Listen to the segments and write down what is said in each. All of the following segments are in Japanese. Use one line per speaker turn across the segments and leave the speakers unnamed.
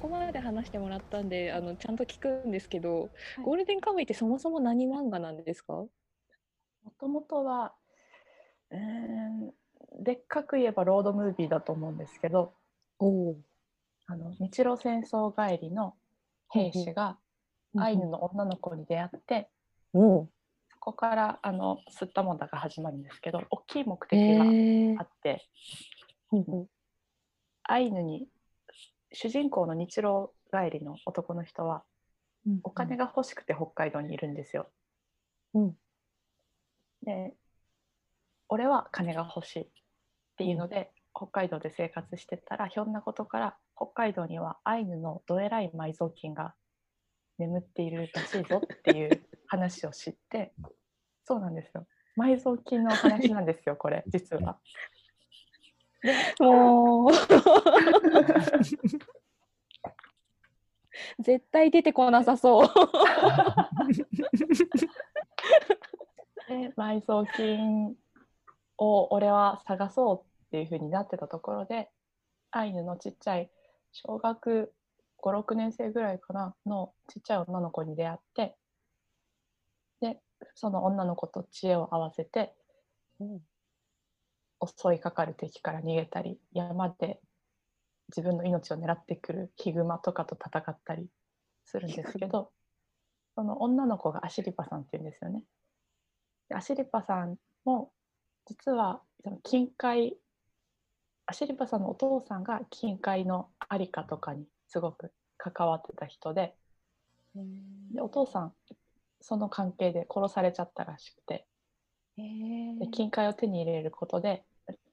ここまで話してもらったんであのちゃんと聞くんですけど、
はい。
ゴールデンカムイってそもそも何漫画なんですか？
もともとは、うーん、でっかく言えばロードムービーだと思うんですけど、
おお
あの日露戦争帰りの兵士がアイヌの女の子に出会って、
おお
そこからあの吸ったもんだが始まるんですけど、大きい目
へ
的が
え
あって、
うんうん。
アイヌに主人公の日露帰りの男の人は
うん
お金が欲しくて北海道にいるんですよ。
うん
で俺は金が欲しいっていうので、北海道で生活してたらひょんなことから北海道にはアイヌのどえらい埋蔵金が眠っているらしいぞっていう話を知って そうなんですよ埋蔵金の話なんですよこれ実は。
もう 絶対出てこなさそう。
で 埋蔵金を俺は探そうっていう風になってたところでアイヌのちっちゃい小学56年生ぐらいかなのちっちゃい女の子に出会ってでその女の子と知恵を合わせて襲いかかる敵から逃げたり山で自分の命を狙ってくるヒグマとかと戦ったりするんですけどその女の子がアシリパさんっていうんですよね。でアシリパさんも実はその近海アシリパさんのお父さんが近海のありかとかにすごく関わってた人ででお父さんその関係で殺されちゃったらしくてで近海を手に入れることで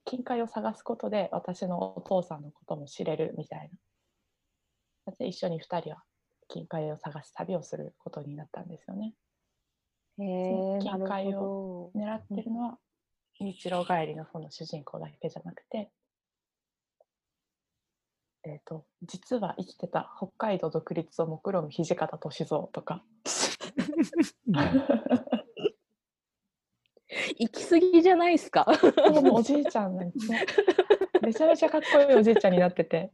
近海を探すことで私のお父さんのことも知れるみたいなで一緒に2人は近海を探す旅をすることになったんですよね。
へえ、
近
なる
海
ほ
狙ってるのは日露帰りのその主人公だけじゃなくて、えー、と実は生きてた北海道独立を目論む土方歳三とか
ど。行き過ぎじゃないですか。
もうおじいちゃんなんですね。めちゃめちゃかっこいいおじいちゃんになってて。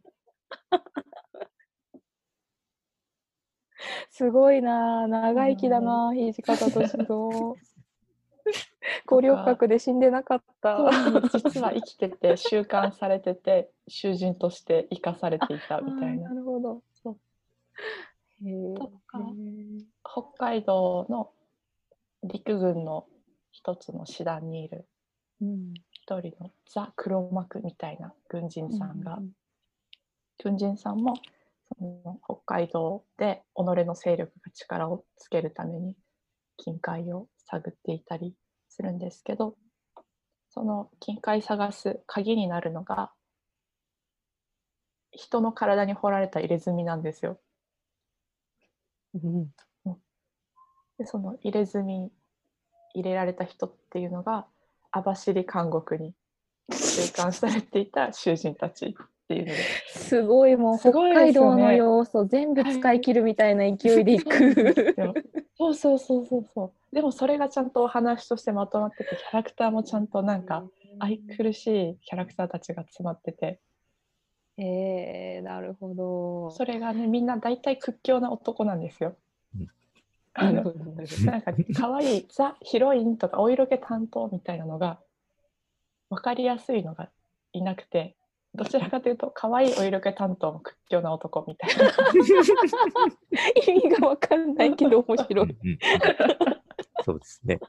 すごいな、長生きだなあ、土方歳三。五稜郭で死んでなかった。
実は生きてて収監されてて囚人として生かされていたみたいな
なるほど。
そう
へえ
とか
へえ
北海道の陸軍の一つの師団にいる
うん。
一人のザ・黒幕みたいな軍人さんが、
うん
軍人さんもその北海道で己の勢力が力をつけるために近海を探っていたりするんですけどその近海探す鍵になるのが人の体に掘られた入れ墨なんですよ。
うん。
でその入れ墨入れられた人っていうのが網走監獄に収監されていた囚人たちっていうので。
すごいもう
ね
海道の要素全部使い切るみたいな勢いでいく。
そうそうそうそうそう。でもそれがちゃんとお話としてまとまっててキャラクターもちゃんとなんか愛くるしいキャラクターたちが詰まってて
えー、なるほど。
それがねみんな大体屈強な男なんですよ。あのなんか可愛いザ・ヒロインとかお色気担当みたいなのが分かりやすいのがいなくてどちらかというと可愛いお色気担当も屈強な男みたいな。
意味がわかんないけど面白い。
うんそうですね。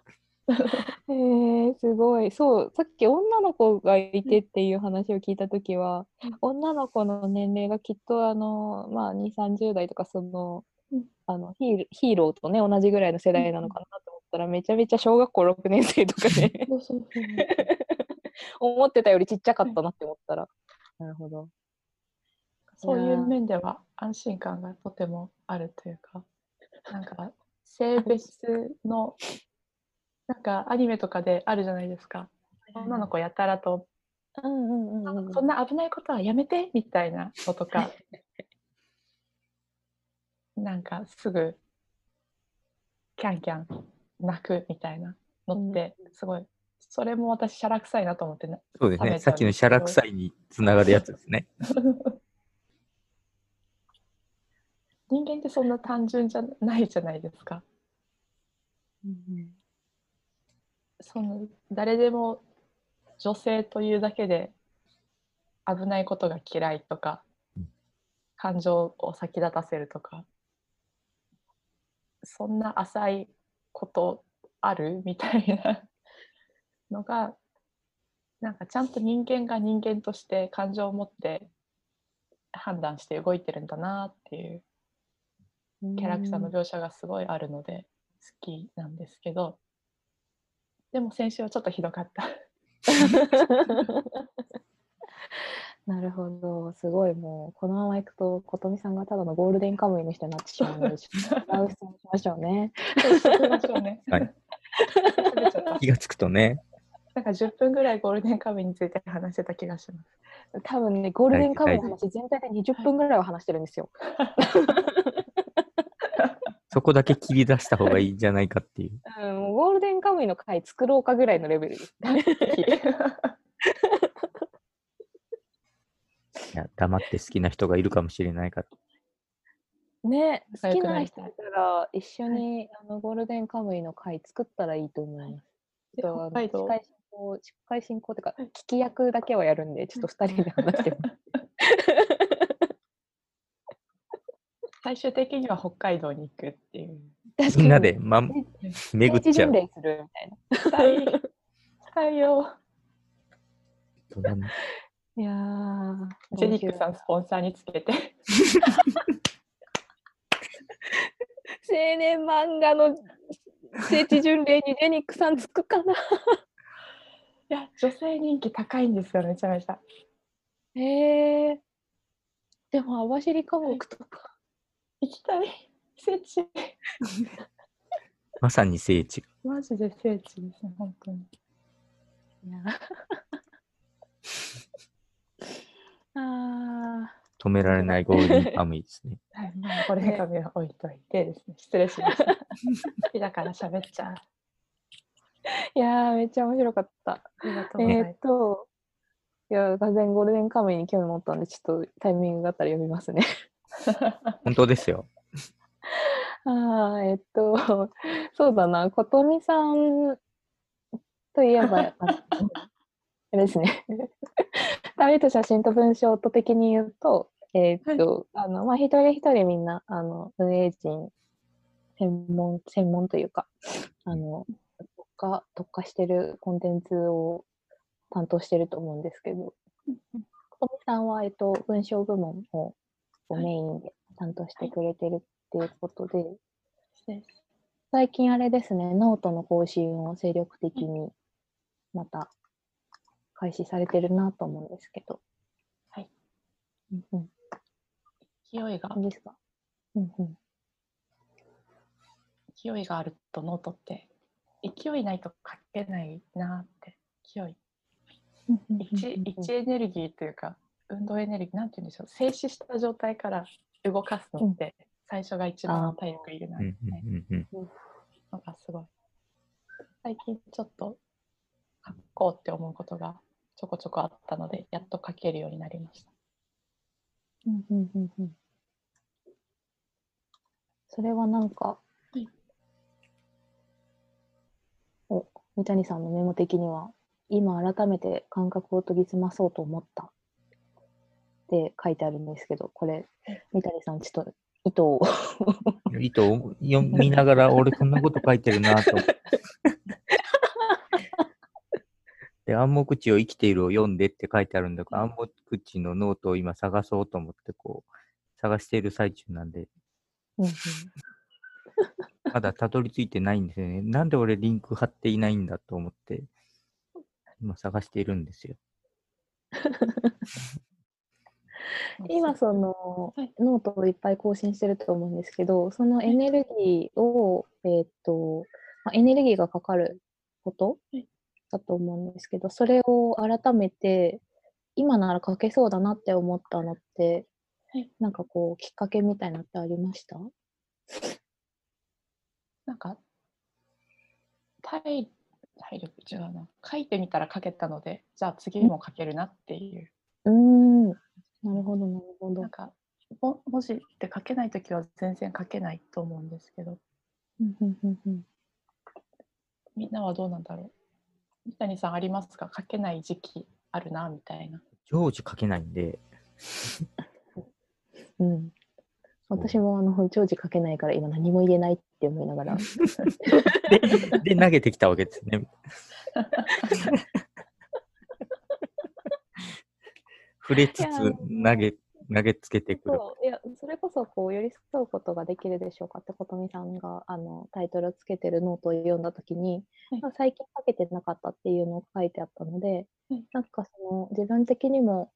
えー、すごい。そう、さっき女の子がいてっていう話を聞いたときは、
うん
女の子の年齢がきっとあの、まあ、2、30代とか、その、
うん
あのヒールヒーローとね、同じぐらいの世代なのかなと思ったら、めちゃめちゃ小学校6年生とかで、
そうそうそう
思ってたよりちっちゃかったなって思ったら。なるほど。
そういう面では安心感がとてもあるというか、なんか性別の、なんかアニメとかであるじゃないですか。女の子やたらと、
うんうんうんうん。
そんな危ないことはやめてみたいなのとか、なんかすぐキャンキャン泣くみたいなのって、すごい、それも私、シャラ臭いなと思ってね。
そうですね。さっきのシャラ臭いにつながるやつですね。
人間ってそんな単純じゃないじゃないですか。
うん
その誰でも女性というだけで危ないことが嫌いとか
うん
感情を先立たせるとかそんな浅いことあるみたいなのがなんかちゃんと人間が人間として感情を持って判断して動いてるんだなっていう
うん
キャラクターの描写がすごいあるので好きなんですけどでも先週はちょっとひどかった。
なるほど、すごいもう、このままいくと、琴美さんがただのゴールデンカムイの人になってしまうので、ちょっと 違う質問しましょうね。
そうしときましょうね。
はい 気がつくとね、
なんか10分ぐらいゴールデンカムイについて話してた気がします。
多分ね、ゴールデンカムイの話、全体で20分ぐらいは話してるんですよ。
そこだけ切り出した方がいいんじゃないかっていう。
うん、ゴールデンカムイの回作ろうかぐらいのレベルです。
いや、黙って好きな人がいるかもしれないから。
ね、
仲
好き
な
人いたら、一緒に、あのゴールデンカムイの回作ったらいいと思います。
で
ちょっとあの
北海道？
司会進行、司会進行っていうか、聞き役だけはやるんで、ちょっと2人で話してます。
最終的には北海道に行くっていう。
確
みんなで、ま、
ね
巡っちゃう
するみたいな。
い
やー、
ジェニックさんスポンサーにつけて。
青年漫画の聖地巡礼にジェニックさんつくかな。
いや、女性人気高いんですよ、めちゃめちゃ。
へえ。でも網走科目とか。
行きたい。聖地。
まさに聖地。
マジで聖地ですね、本当に。
いやあ
止められないゴールデンカムイですね。
はい、まあ、これ紙は置いといてですね、失礼しました。好きだから喋っちゃう。あ
ーいやーめっちゃ面白かった。
りがとうござい
えーっ。と、いや、完全にゴールデンカムイに興味持ったんで、ちょっとタイミングがあったら読みますね。
本当ですよ。
ああ、えっと、そうだな、琴美さんといえば、ああれですね。旅と写真と文章と的に言うと、えっと、あの、まあ、一人一人みんな、あの、運営陣、専門、専門というか、あの、特化、特化してるコンテンツを担当してると思うんですけど、琴美さんは、えっと、文章部門をメインで担当してくれてるっていうことで、
で
最近あれですね、ノートの更新を精力的にまた開始されてるなと思うんですけど。
はい。
うんうん。
勢いが
いいですか？うんうん。
勢いがあるとノートって勢いないと書けないなって勢い位置位置エネルギーというか運動エネルギーなんて言うんでしょう？静止した状態から動かすのって最初が一番体力いるな
うん
みたいなのがすごい最近ちょっと書こうって思うことがちょこちょこあったのでやっと書けるようになりました。
うんうんうんうん。それはなんか、
はい。
お、三谷さんのメモ的には、今改めて感覚を研ぎ澄まそうと思った。って書いてあるんですけど、これ、三谷さん、ちょっと意図を。
意図を読みながら、俺こんなこと書いてるなと。で、暗黙知を生きているを読んでって書いてあるんだから、暗黙知のノートを今探そうと思って、こう、探している最中なんで、
うんうん。
まだたどり着いてないんですよね。なんで俺リンク貼っていないんだと思って、今探しているんですよ。
今その、
はい。
ノートをいっぱい更新してると思うんですけどそのエネルギーを、えーっとまあ、エネルギーがかかること
はい
だと思うんですけどそれを改めて今なら書けそうだなって思ったのって、
はい。
なんかこうきっかけみたいなのってありました？
なんか体体力違うな。書いてみたら書けたのでじゃあ次も書けるなっていう。
うーん。なるほどなるほど。
なん。かも文字って書けないときは全然書けないと思うんですけど。みんなはどうなんだろう？三谷さんありますか？書けない時期あるなみたいな。
常時書けないんで、
うん、私もあの常時書けないから今何も言えないって思いながら。
で、で投げてきたわけですね。触れつつ投げ、投げつけてくる。
そういやそれこそこう寄り添うことができるでしょうかって琴美さんがあのタイトルをつけてるノートを読んだ時に、
はい。
まあ最近書けてなかったっていうのを書いてあったので、
はい。
なんかその自分的にも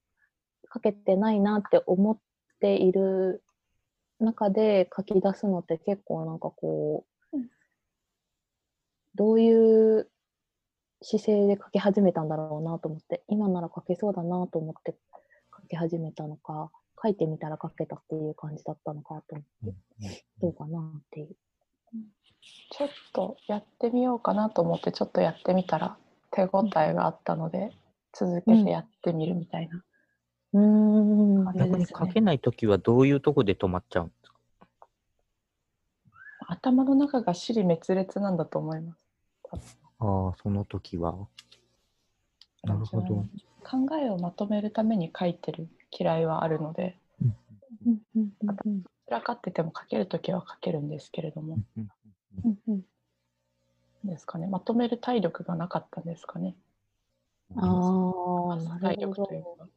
書けてないなって思っている中で書き出すのって結構なんかこう、
うん。
どういう姿勢で書き始めたんだろうなと思って今なら書けそうだなと思って書き始めたのか書いてみたら書けたっていう感じだったのかと思って。どうかな？っていう。
ちょっとやってみようかなと思ってちょっとやってみたら手応えがあったので、続けてやってみるみたいな、
うーん
あれ
逆に書けないときはどういうとこで止まっちゃうんですか？
頭の中が尻滅裂なんだと思います。
ああ、その時は。なるほど。
考えをまとめるために書いてる嫌いはあるので。
うん。うん。うん。うん。
散らかってても書けるときは書けるん。ですけれども、
うん。
うん。
ですかねまとめる体力がなかったん。ですかね
ああ、
体力という。か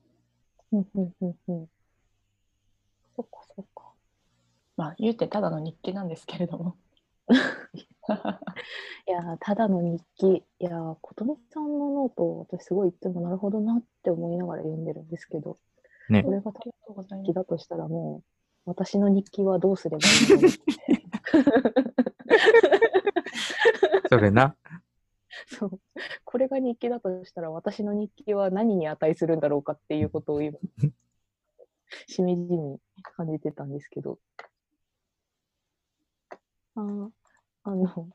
うん。うん。うん。うん。そっかそっか。
まあ言うてただの日記なん。ですけれども
いや、ただの日記。いや、琴美さん。のノート、私すごいいつもなるほどなって思いながら読ん。でるん。ですけど、
ね
これが
ありがとうござい
日記
ます
だとしたらもう、私の日記はどうすればいいの？
それな。
そう。これが日記だとしたら、私の日記は何に値するんだろうかっていうことを今、しみじみ感じてたんですけど。あーあの、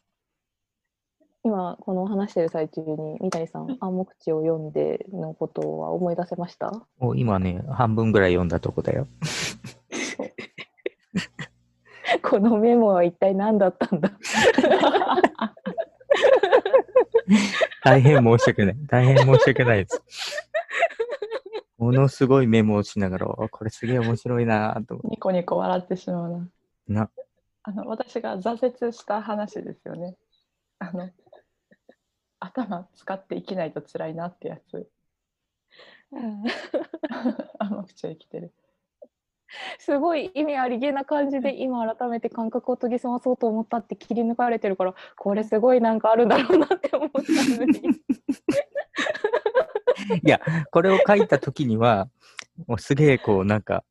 今、この話してる最中に、三谷さん、暗黙知を読んでのことは思い出せました？
もう今ね、半分ぐらい読んだとこだよ。
このメモは一体何だったんだ？
大変申し訳ない。大変申し訳ないです。ものすごいメモをしながら、あこれすげえ面白いなと思っ
ニコニコ笑ってしまうな
て。な、
あの私が挫折した話ですよねあの頭使って生きないと辛いなってやつ。甘口を生きてる。
すごい意味ありげな感じで今改めて感覚を研ぎ澄まそうと思ったって切り抜かれてるからこれすごいなんかあるんだろうなって思ったのに
いや、これを書いた時には、もうすげえこう、なんか、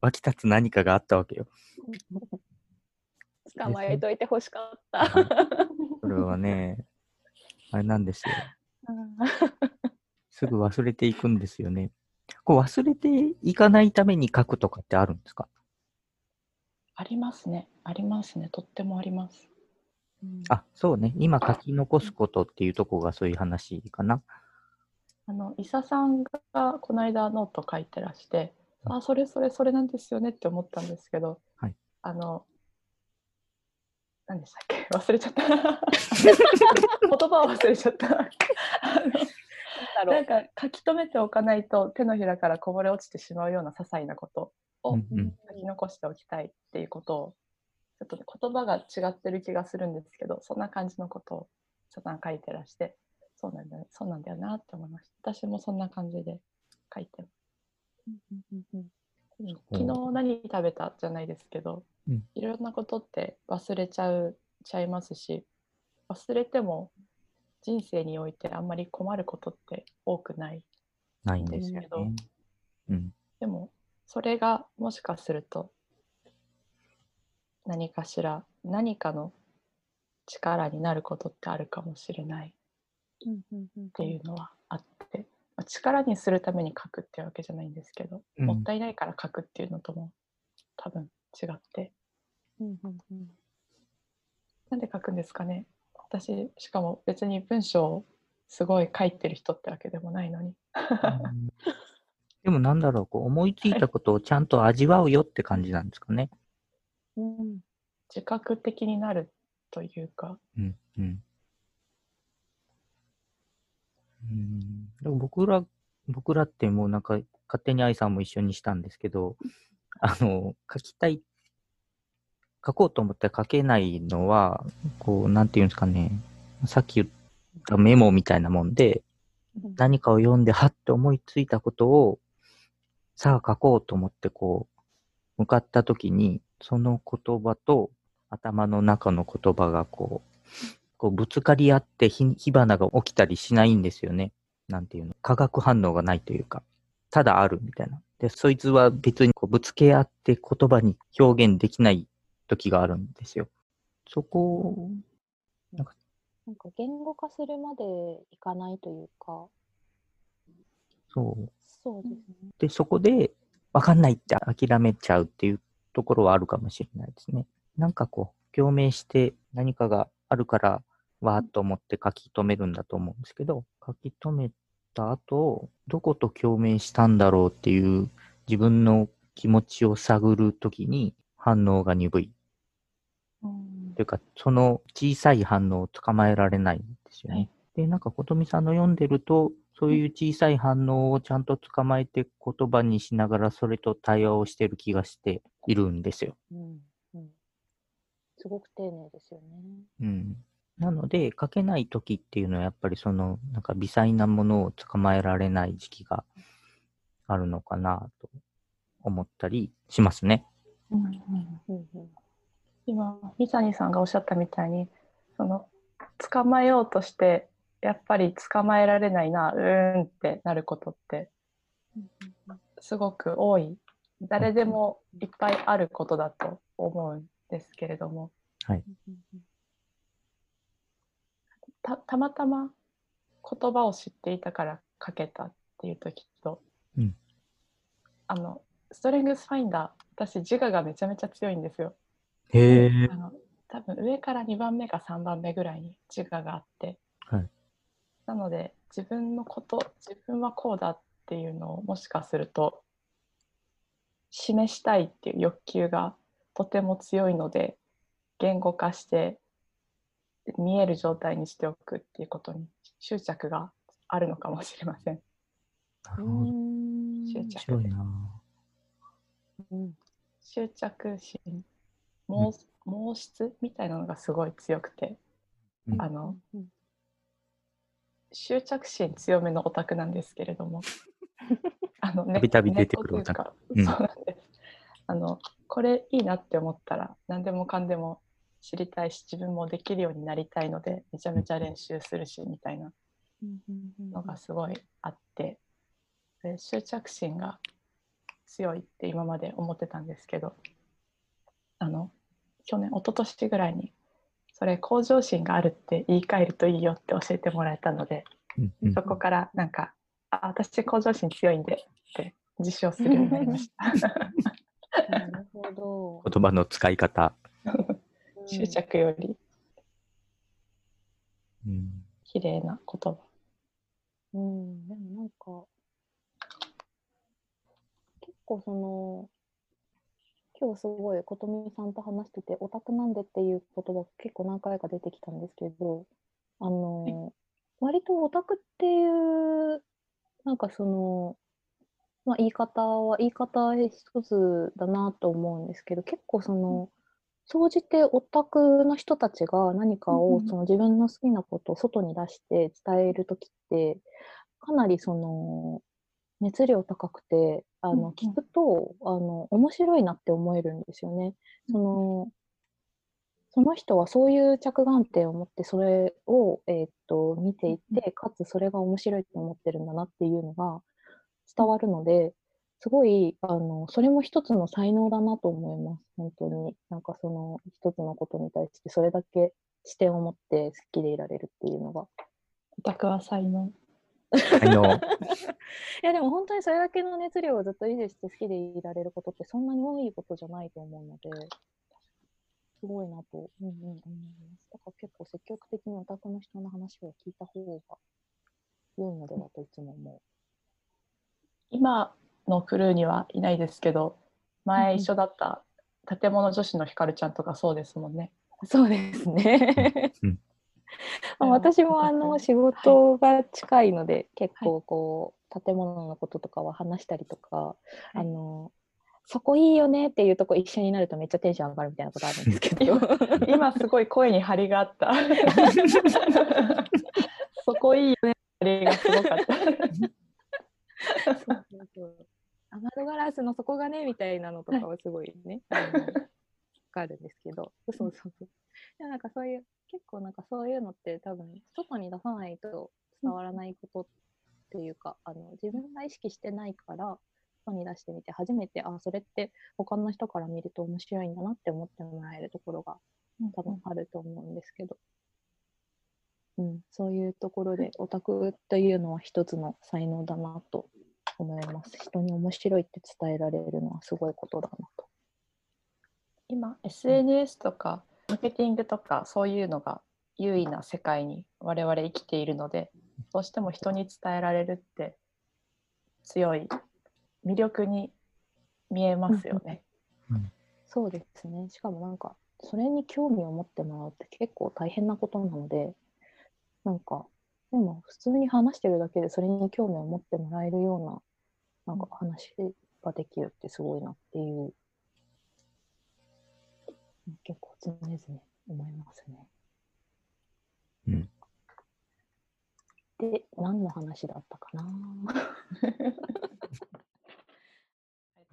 湧き立つ何かがあったわけよ。
捕まえといてほしかった。
それはね、あれなんですよ。すぐ忘れていくんですよね。こう忘れていかないために書くとかってあるんですか？
ありますねありますねとってもあります
あ、そうね。今書き残すことっていうとこがそういう話かな。
あの伊佐さんがこの間ノート書いてらしてあそれそれそれなんですよねって思ったんですけど、
はい
あの何でしたっけ？忘れちゃった。言葉を忘れちゃった。あのなんか書き留めておかないと手のひらからこぼれ落ちてしまうような些細なこと。を書き残しておきたいっていうことをちょっとね言葉が違ってる気がするんですけどそんな感じのことを書いてらしてそうなんだよそうなんだよなって思いました。私もそんな感じで書いてます。うん昨日何食べたじゃないですけど、
うん。
いろんなことって忘れちゃうちゃいますし忘れても人生においてあんまり困ることって多くない。
ないんです
けど。
ね。うん。
でもそれがもしかすると何かしら何かの力になることってあるかもしれない。っていうのはあって、まあ力にするために書くっていうわけじゃないんですけど、
うん。
もったいないから書くっていうのとも多分違って。なんで書くんですかね？私しかも別に文章をすごい書いてる人ってわけでもないのに。
でもなんだろう、こう思いついたことをちゃんと味わうよって感じなんですかね？
うん。
自覚的になるというか、
うん、うん。うん、でも僕ら、僕らってもうなんか勝手に愛さんも一緒にしたんですけど、あの、書きたい、書こうと思って書けないのは、こう、なんていうんですかね、さっき言ったメモみたいなもんで、何かを読んで、はって思いついたことを、さあ書こうと思ってこう、向かった時に、その言葉と頭の中の言葉がこう、こうぶつかり合って火火花が起きたりしないんですよね。なんていうの。化学反応がないというか、ただあるみたいな。で、そいつは別にこうぶつけ合って言葉に表現できない時があるんですよ。そこを、
なんか言語化するまでいかないというか、
そう。
そうですね。
で、そこで、わかんないって諦めちゃうっていうところはあるかもしれないですね。なんかこう、共鳴して何かがあるから、わーっと思って書き留めるんだと思うんですけど、書き留めた後、どこと共鳴したんだろうっていう自分の気持ちを探るときに反応が鈍い。
うん
というか、その小さい反応を捕まえられないんですよね。
はい
で、なんか、ことみさんの読んでると、そういう小さい反応をちゃんと捕まえて言葉にしながら、それと対話をしてる気がしているんですよ。
うん。うん。すごく丁寧ですよね。
うん。なので、書けない時っていうのは、やっぱりその、なんか微細なものを捕まえられない時期があるのかなと思ったりしますね。
うんうん
うんうん。
今、三谷さんがおっしゃったみたいに、その、捕まえようとして、やっぱり捕まえられないな、うーんってなることって、すごく多い。誰でもいっぱいあることだと思うんですけれども、たたまたま言葉を知っていたから書けたっていう時と、
うん。
あのストレングスファインダー私自我がめちゃめちゃ強いんですよ。
へえ
多分上から2番目か3番目ぐらいに自我があって、
はい。
なので自分のこと自分はこうだっていうのをもしかすると示したいっていう欲求がとても強いので言語化して見える状態にしておくっていうことに執着があるのかもしれません。
なるほど。
執
面
着で
白いな
うん
執着心毛毛質みたいなのがすごい強くて、
うん。
あの
うん。
執着心強めのオタクなんですけれども あのね
たびたび出てくるオタク。
ク、そうなんです。あのこれいいなって思ったら何でもかんでも知りたいし自分もできるようになりたいのでめちゃめちゃ練習するしみたいなのがすごいあってで執着心が強いって今まで思ってたんですけどあの去年一昨年ぐらいにそれ向上心があるって言い換えるといいよって教えてもらえたので
うんうん
そこからなんか「あ私向上心強いんで」って自称するようになりました。
なるほど。
言葉の使い方。
執着より
うん。
綺麗な言葉。
うん、でもなんか、結構その、今日すごい琴美さんと話してて、オタクなんでっていう言葉が結構何回か出てきたんですけど、あの、割とオタクっていう、なんかその、まあ言い方は、言い方一つだなと思うんですけど、結構その、総じてオタクの人たちが何かをその自分の好きなことを外に出して伝えるときって、かなりその熱量高くて、あの聞くとあの面白いなって思えるんですよね。そのその人はそういう着眼点を持ってそれを、えーっと見ていて、かつそれが面白いと思ってるんだなっていうのが伝わるので、すごい、あの、それも一つの才能だなと思います。本当に。なんかその一つのことに対してそれだけ視点を持って好きでいられるっていうのが。
オタクは才能。
いやでも本当にそれだけの熱量をずっと維持して好きでいられることってそんなに多いことじゃないと思うので、すごいなと、うんうん、思います。だから結構積極的にオタクの人の話を聞いた方が良いのではといつも思
今のクルーにはいないですけど前一緒だった建物女子のひかるちゃんとかそうですもんね。
そうですね 私もあの仕事が近いので、結構こう建物のこととかは話したりとか、
い
あのそこいいよねっていうとこ一緒になるとめっちゃテンション上がるみたいなことあるんですけど
今すごい声に張りがあった。そこいいよね。張りがすごかった。
窓ガラスの底がねみたいなのとかはすごいね、あかるんですけど。そうそうそう。でもなんかそういう結構なんかそういうのって多分外に出さないと伝わらないことっていうか、あの自分が意識してないから外に出してみて初めてあそれって他の人から見ると面白いんだなって思ってもらえるところが多分あると思うんですけど、うん、そういうところでオタクというのは一つの才能だなと思います。人に面白いって伝えられるのはすごいことだなと。
今 SNS とかマーケティングとかそういうのが優位な世界に我々生きているのでどうしても人に伝えられるって強い魅力に見えますよね。
そうですね。しかもなんか、それに興味を持ってもらうって結構大変なことなので、なんか、でも普通に話してるだけでそれに興味を持ってもらえるような、なんか話ができるってすごいなっていう、結構常々思いますね。
うん。
で、何の話だったかな？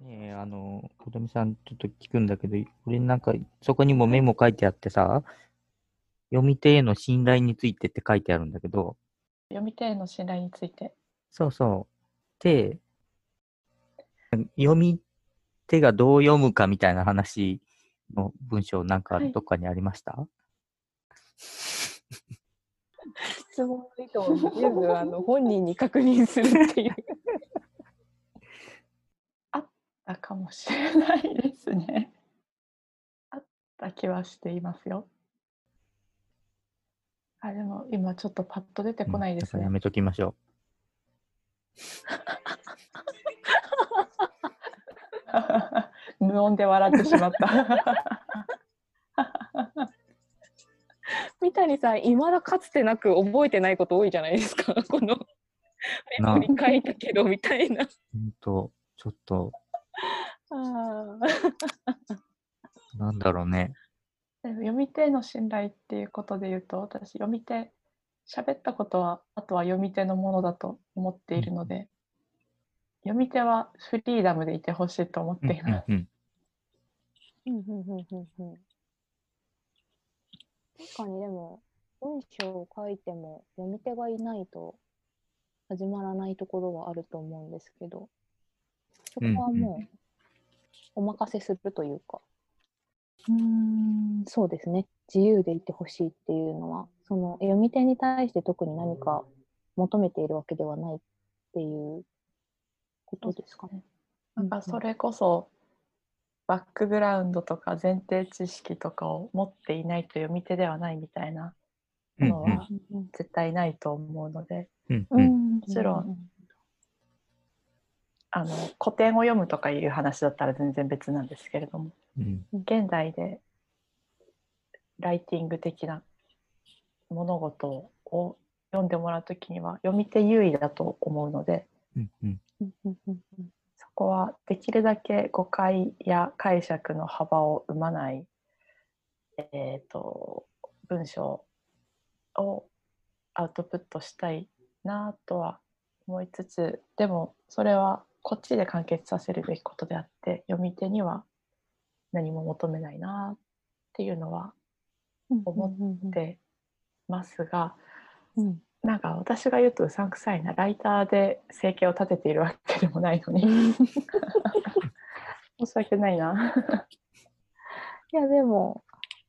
ねえ、あの、小富さん、ちょっと聞くんだけど、俺なんか、そこにもメモ書いてあってさ、読み手への信頼についてって書いてあるんだけど、
読み手への信頼について
そうそう。で、読み手がどう読むかみたいな話の文章なんか
はい
どっかにありました、
質問の意図を全部あの本人に確認するっていう。
だかもしれないですね。あった気はしていますよ。あでも今ちょっとパッと出てこないですね
や。めときましょ
無音で笑ってしまった。
三谷さん、いまだかつてなく覚えてないこと多いじゃないですか。このメモに書いたけどみたいな。
う。ほんと、ちょっと、
あ
なんだろうね。
読み手への信頼っていうことで言うと私読み手喋ったことはあとは読み手のものだと思っているので、読み手はフリーダムでいてほしいと思っ
うん
ています。
うん
うんうんうんうんうん。確かにでも文章を書いても読み手がいないと始まらないところはあると思うんですけどそこはもうお任せするというかうーんそうですね。自由でいてほしいっていうのはその読み手に対して特に何か求めているわけではないっていうことですかね。
なんかそれこそバックグラウンドとか前提知識とかを持っていないと読み手ではないみたいなのは絶対ないと思うので、
う
ん。
もちろんあの古典を読むとかいう話だったら全然別なんですけれども
うん。
現代でライティング的な物事を読んでもらうときには読み手優位だと思うので
うんうん。
そこはできるだけ誤解や解釈の幅を生まない、えー、と文章をアウトプットしたいなとは思いつつでもそれはこっちで完結させるべきことであって読み手には何も求めないなっていうのは思ってますが
うん
なんか私が言うとうさんくさいなライターで生計を立てているわけでもないのに。申し訳ないな。
いやでも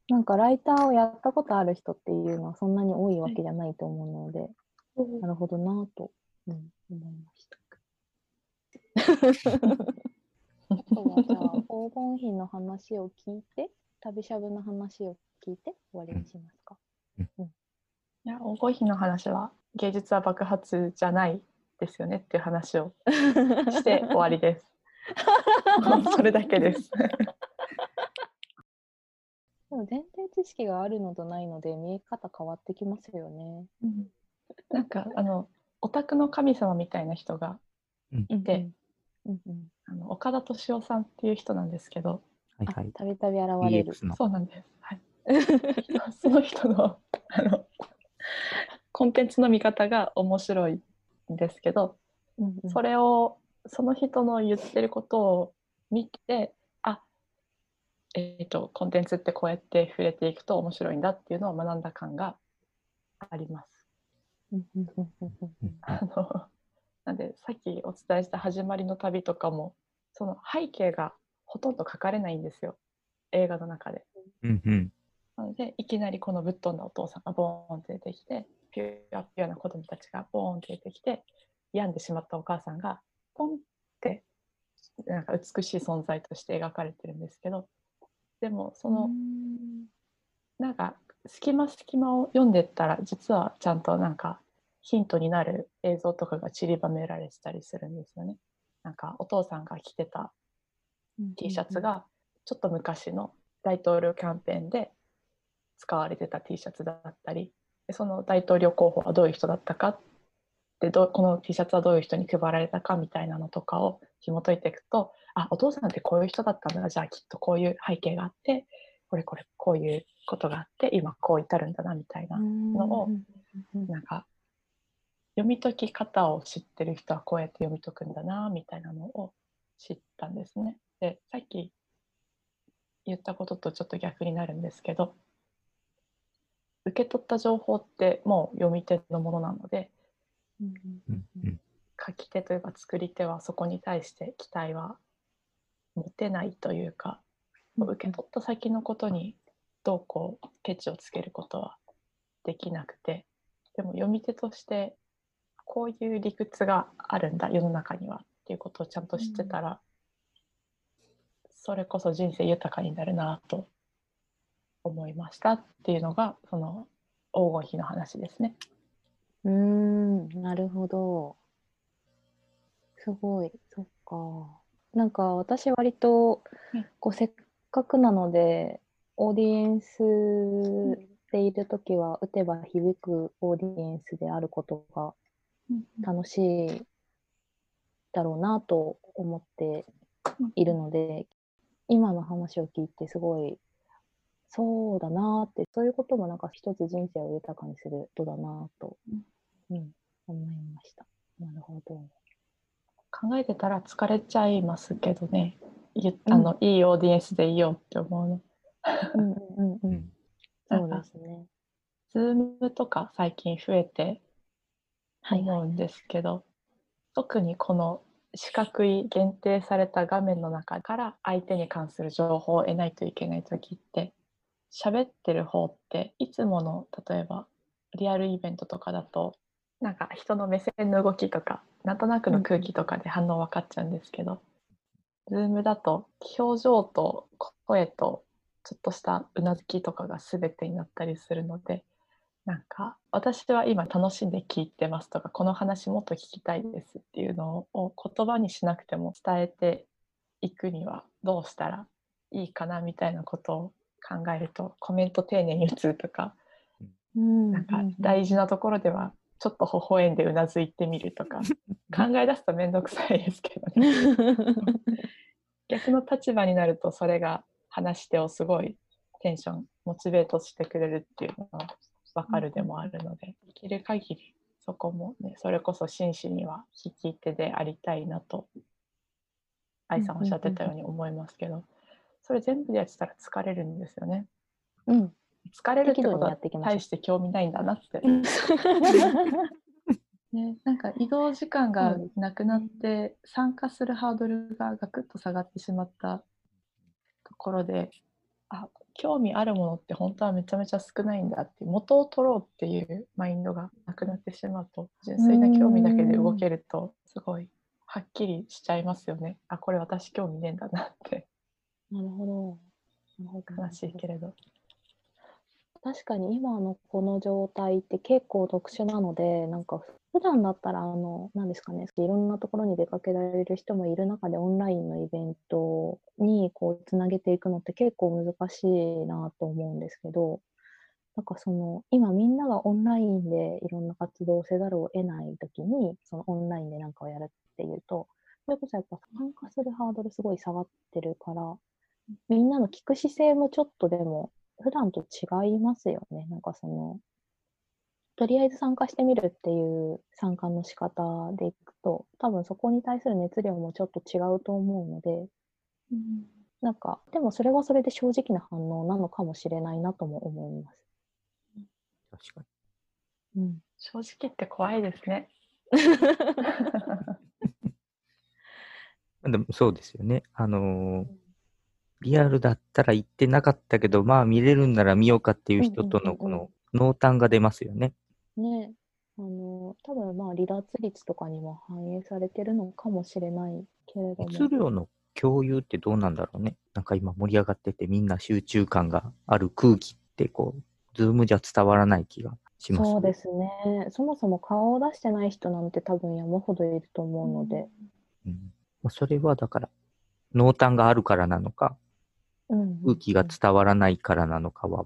なんかライターをやったことある人っていうのはそんなに多いわけじゃないと思うので、なるほどなぁと、うん、思いました。あとはじゃあ黄金比の話を聞いて旅しゃぶの話を聞いて終わりにしますか？
いや黄金比の話は芸術は爆発じゃないっですよねっていう話をして終わりです。それだけです。
でも前提知識があるのとないので見え方変わってきますよね。
うんなんかあのオタクの神様みたいな人がで
うんうん、
あの岡田敏夫さんっていう人なんですけど
はいはい。
たびたび現れる。
そうなんです。はい、その人のあのコンテンツの見方が面白いんですけど、
うんうん
それをその人の言ってることを見てあえっ、とコンテンツってこうやって触れていくと面白いんだっていうのを学んだ感があります。
うんうんうんうんうん
うん
あのなんでさっきお伝えした「始まりの旅」とかもその背景がほとんど書かれないんですよ映画の中で。
うんうん。
なのでいきなりこのぶっ飛んだお父さんがボーンって出てきてピュアピュアな子供たちがボーンって出てきて病んでしまったお母さんがポンってなんか美しい存在として描かれてるんですけどでもそのなんか隙間隙間を読んでったら実はちゃんとなんかヒントになる映像とかが散りばめられてたりするんですよね。なんかお父さんが着てた T シャツがちょっと昔の大統領キャンペーンで使われてた T シャツだったりでその大統領候補はどういう人だったかでどうこの T シャツはどういう人に配られたかみたいなのとかを紐解いていくとあお父さんってこういう人だったんだ。じゃあきっとこういう背景があってこれこれこういうことがあって今こう至るんだなみたいなのをなんか読み解き方を知ってる人はこうやって読み解くんだなみたいなのを知ったんですね。でさっき言ったこととちょっと逆になるんですけど受け取った情報ってもう読み手のものなので。書き手というか作り手はそこに対して期待は持てないというか受け取った先のことにどうこうケチをつけることはできなくてでも読み手としてこういう理屈があるんだ世の中にはっていうことをちゃんと知ってたら、それこそ人生豊かになるなと思いましたっていうのがその黄金比の話ですね。
うーん、なるほど。すごい、そっか。なんか私割と
うん、
こうせっかくなので、オーディエンスでいるときは、打てば響くオーディエンスであることが楽しいだろうなと思っているので、今の話を聞いてすごい、そうだなって、そういうこともなんか一つ人生を豊かにすることだなと、うん、思いました。なるほど。
考えてたら疲れちゃいますけどねゆあの、いいオーディエンスでいいよって思うの。
うんうんうんうん。そうですね。
Zoom とか最近増えて
はい
思うんですけど、特にこの四角い限定された画面の中から相手に関する情報を得ないといけない時って喋ってる方っていつもの例えばリアルイベントとかだとなんか人の目線の動きとかなんとなくの空気とかで反応分かっちゃうんですけど、ズームだと表情と声とちょっとしたうなずきとかが全てになったりするのでなんか私は今楽しんで聞いてますとかこの話もっと聞きたいですっていうのを言葉にしなくても伝えていくにはどうしたらいいかなみたいなことを考えるとコメント丁寧に打つとか
うん
なんか大事なところではちょっと微笑んでうなずいてみるとか 考え出すと面倒くさいですけどね。逆の立場になるとそれが話し手をすごいテンションモチベートしてくれるっていうのが分かるでもあるのでできる限りそこもねそれこそ真摯には聞き手でありたいなと愛さんおっしゃってたように思いますけどそれ全部でやってたら疲れるんですよね。
うん。
疲れるってことは大して興味ないんだなって。ね、なんか移動時間がなくなって参加するハードルがガクッと下がってしまったところであ興味あるものって本当はめちゃめちゃ少ないんだって元を取ろうっていうマインドがなくなってしまうと純粋な興味だけで動けるとすごいはっきりしちゃいますよねあこれ私興味ねえんだなって
なるほど。なるほど
悲しいけれど。
確かに今のこの状態って結構特殊なのでなんか普段だったら、あの、何ですかね、いろんなところに出かけられる人もいる中で、オンラインのイベントにこうつなげていくのって結構難しいなと思うんですけど、なんかその、今みんながオンラインでいろんな活動をせざるを得ないときに、そのオンラインでなんかをやるっていうと、それこそやっぱ参加するハードルすごい下がってるから、みんなの聞く姿勢もちょっとでも普段と違いますよね。なんかその、とりあえず参加してみるっていう参加の仕方でいくと、多分そこに対する熱量もちょっと違うと思うので、なんか、でもそれはそれで正直な反応なのかもしれないなとも思います。
確か
うん。
正直って怖いですね。
に。でもそうですよね。あのーリアルだったら行ってなかったけど、まあ見れるんなら見ようかっていう人とのこ
うんうんうんうん
の濃淡が出ますよね。
ねあの、多分まあ離脱率とかにも反映されてるのかもしれないけれども。
熱量の共有ってどうなんだろうね。なんか今盛り上がっててみんな集中感がある空気ってこう、ズームじゃ伝わらない気がします、
そうですね。そもそも顔を出してない人なんて多分山ほどいると思うので。
うんまあ、それはだから、濃淡があるからなのか、
うんうんうん
空気が伝わらないからなのかは、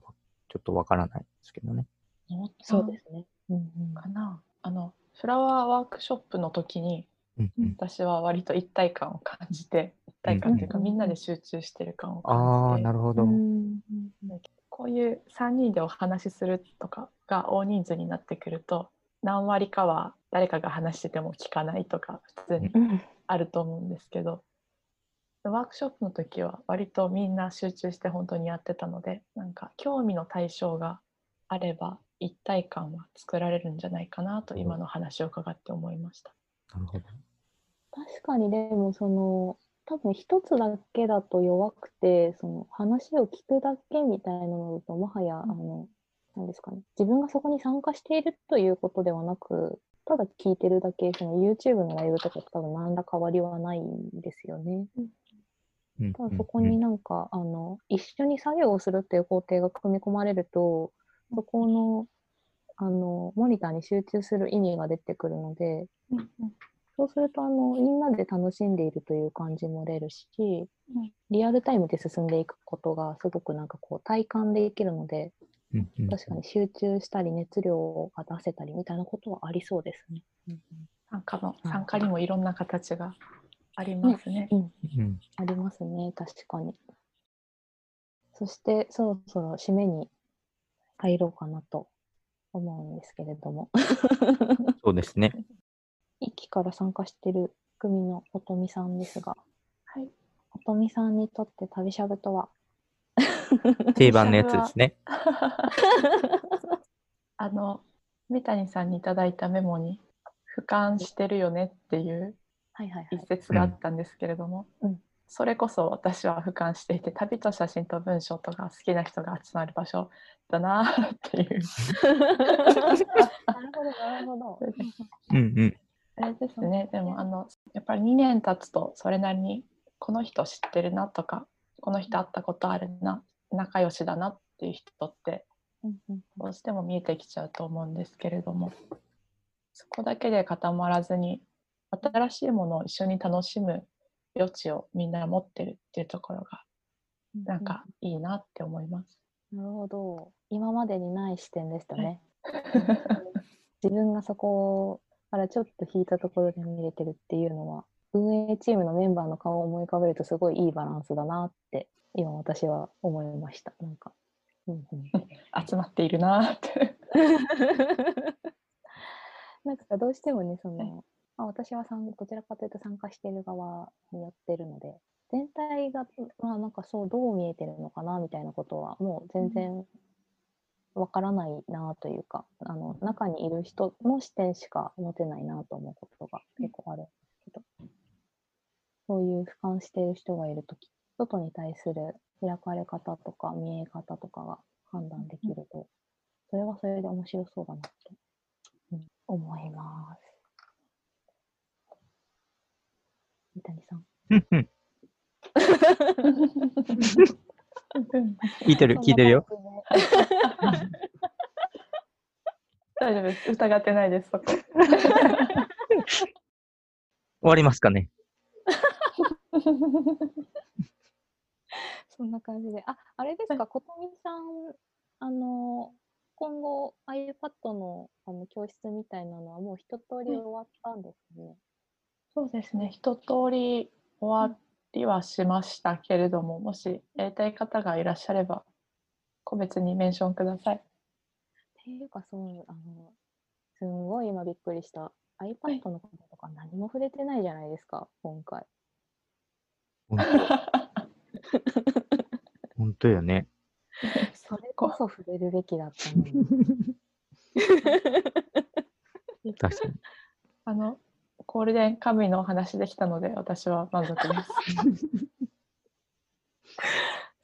ちょっとわからないですけどね。
そうですね。うんうん。
かな。あの、フラワーワークショップの時に、
うんうん。
私は割と一体感を感じて、一体感というか、
うん
みんなで集中してる感を
ああ、
感じて、
なるほど。
うんうん。
こういう3人でお話しするとかが大人数になってくると、何割かは誰かが話してても聞かないとか、普通に
うん。
あると思うんですけど、ワークショップの時は割とみんな集中して本当にやってたので、なんか興味の対象があれば一体感は作られるんじゃないかなと今の話を伺って思いました。
なるほど。
確かにでもその多分一つだけだと弱くてその話を聞くだけみたいなのだともはや、あのなんですかね自分がそこに参加しているということではなくただ聞いてるだけその YouTube のライブとかと多分何ら変わりはないんですよね。
うん
ただそこになんか、あの一緒に作業をするっていう工程が組み込まれるとそこのあのモニターに集中する意味が出てくるので、そうするとあのみんなで楽しんでいるという感じも出るし、リアルタイムで進んでいくことがすごくなんかこう体感できるので、確かに集中したり熱量が出せたりみたいなことはありそうですね。
参加の
うん。
参加にもいろんな形がありますね。
うん、
うん。
ありますね、確かに。そしてそろそろ締めに入ろうかなと思うんですけれども、
そうですね。
一期から参加している組の音美さんですが、
はい、
音美さんにとって旅しゃぶとは？
定番のやつですね。
あの三谷さんにいただいたメモに「俯瞰してるよね」っていう
はいはいはい。
一。節があったんですけれども、
うん
それこそ私は俯瞰していて旅と写真と文章とか好きな人が集まる場所だなっていう
なるほど、なるほど。
うんうん。
あれですねでもあのやっぱり2年経つとそれなりにこの人知ってるなとかこの人会ったことあるな仲良しだなっていう人ってどうしても見えてきちゃうと思うんですけれどもそこだけで固まらずに新しいものを一緒に楽しむ余地をみんな持ってるっていうところがなんかいいなって思います。
なるほど。今までにない視点でしたね。自分がそこからちょっと引いたところで見れてるっていうのは、運営チームのメンバーの顔を思い浮かべるとすごいいいバランスだなって、今私は思いました。なんか。うんうん、
集まっているなって。
なんかどうしてもね、その、まあ、私は参どちらかというと参加している側にやってるので、全体が、まあなんかそうどう見えてるのかなみたいなことはもう全然わからないなというか、あの中にいる人の視点しか持てないなと思うことが結構あるんですけど、そういう俯瞰している人がいるとき、外に対する開かれ方とか見え方とかが判断できると、それはそれで面白そうだなと、うん思います。三谷さん。
うんうん聞いてる、聞いてるよ。
そんな感じで
大丈夫です。疑ってないです、そこ。
終わりますかね。
そんな感じで。あ、あれですか、ことみさん、あの、今後 iPad のあの教室みたいなのはもう一通り終わったんですね。
そうですね、一通り終わりはしましたけれども、もしやりたい方がいらっしゃれば、個別にメンションください。
っていうか、そう、あの、すんごい今びっくりした。iPad のこととか何も触れてないじゃないですか、今回。
本当本当よね。
それこそ触れるべきだったのに。
確かに。
あの、ゴールデンカムイのお話できたので、私は満足です。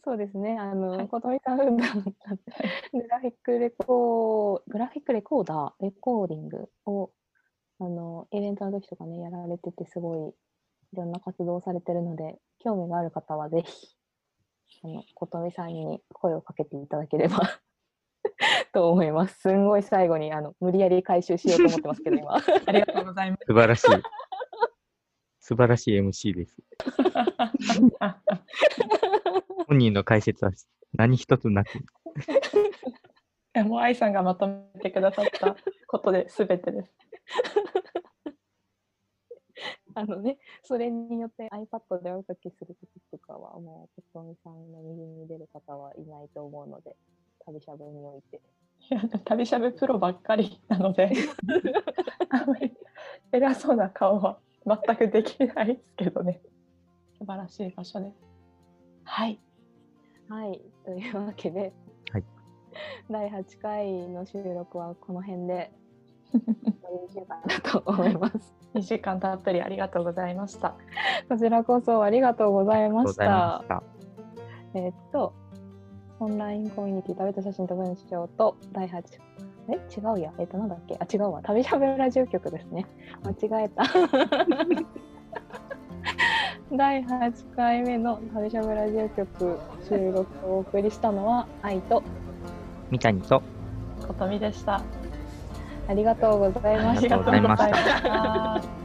そうですね。あの、
はい
ことみさんグラフィックレコー、グラフィックレコーダー、レコーディングを、あの、イベントの時とかね、やられてて、すごい、いろんな活動をされてるので、興味がある方はぜひ、あの、ことみさんに声をかけていただければ と思います。すんごい最後に、あの、無理やり回収しようと思ってますけど、今。
ありがとうございます。
素晴らしい。素晴らしい MC です。本人の解説は何一つなく。
もう愛さんがまとめてくださったことで全てです。
あのね、それによって iPad でお絵かきするときとかは、もう、ことみさんの右に出る方はいないと思うので、旅しゃぶにおいて。
いや旅しゃぶプロばっかりなので あんまり偉そうな顔は全くできないですけどね素晴らしい場所ですはい
はい、というわけで、
はい
第8回の収録はこの辺で終わりにしようかなと思います。
2時間たっぷりありがとうございました
こちらこそありがとうございま
し。た。
えーっと、オンラインコミュニティ食べた写真と文章と第8、え？違うや。えーっと、なんだっけ？あ、違うわ。旅しゃべラジオ局ですね。間違えた。第8回目の旅しゃべラジオ局収録をお送りしたのは愛と
三谷と、
ことみでした
ありがとうございま
あり
した
がとうございました
がとうございました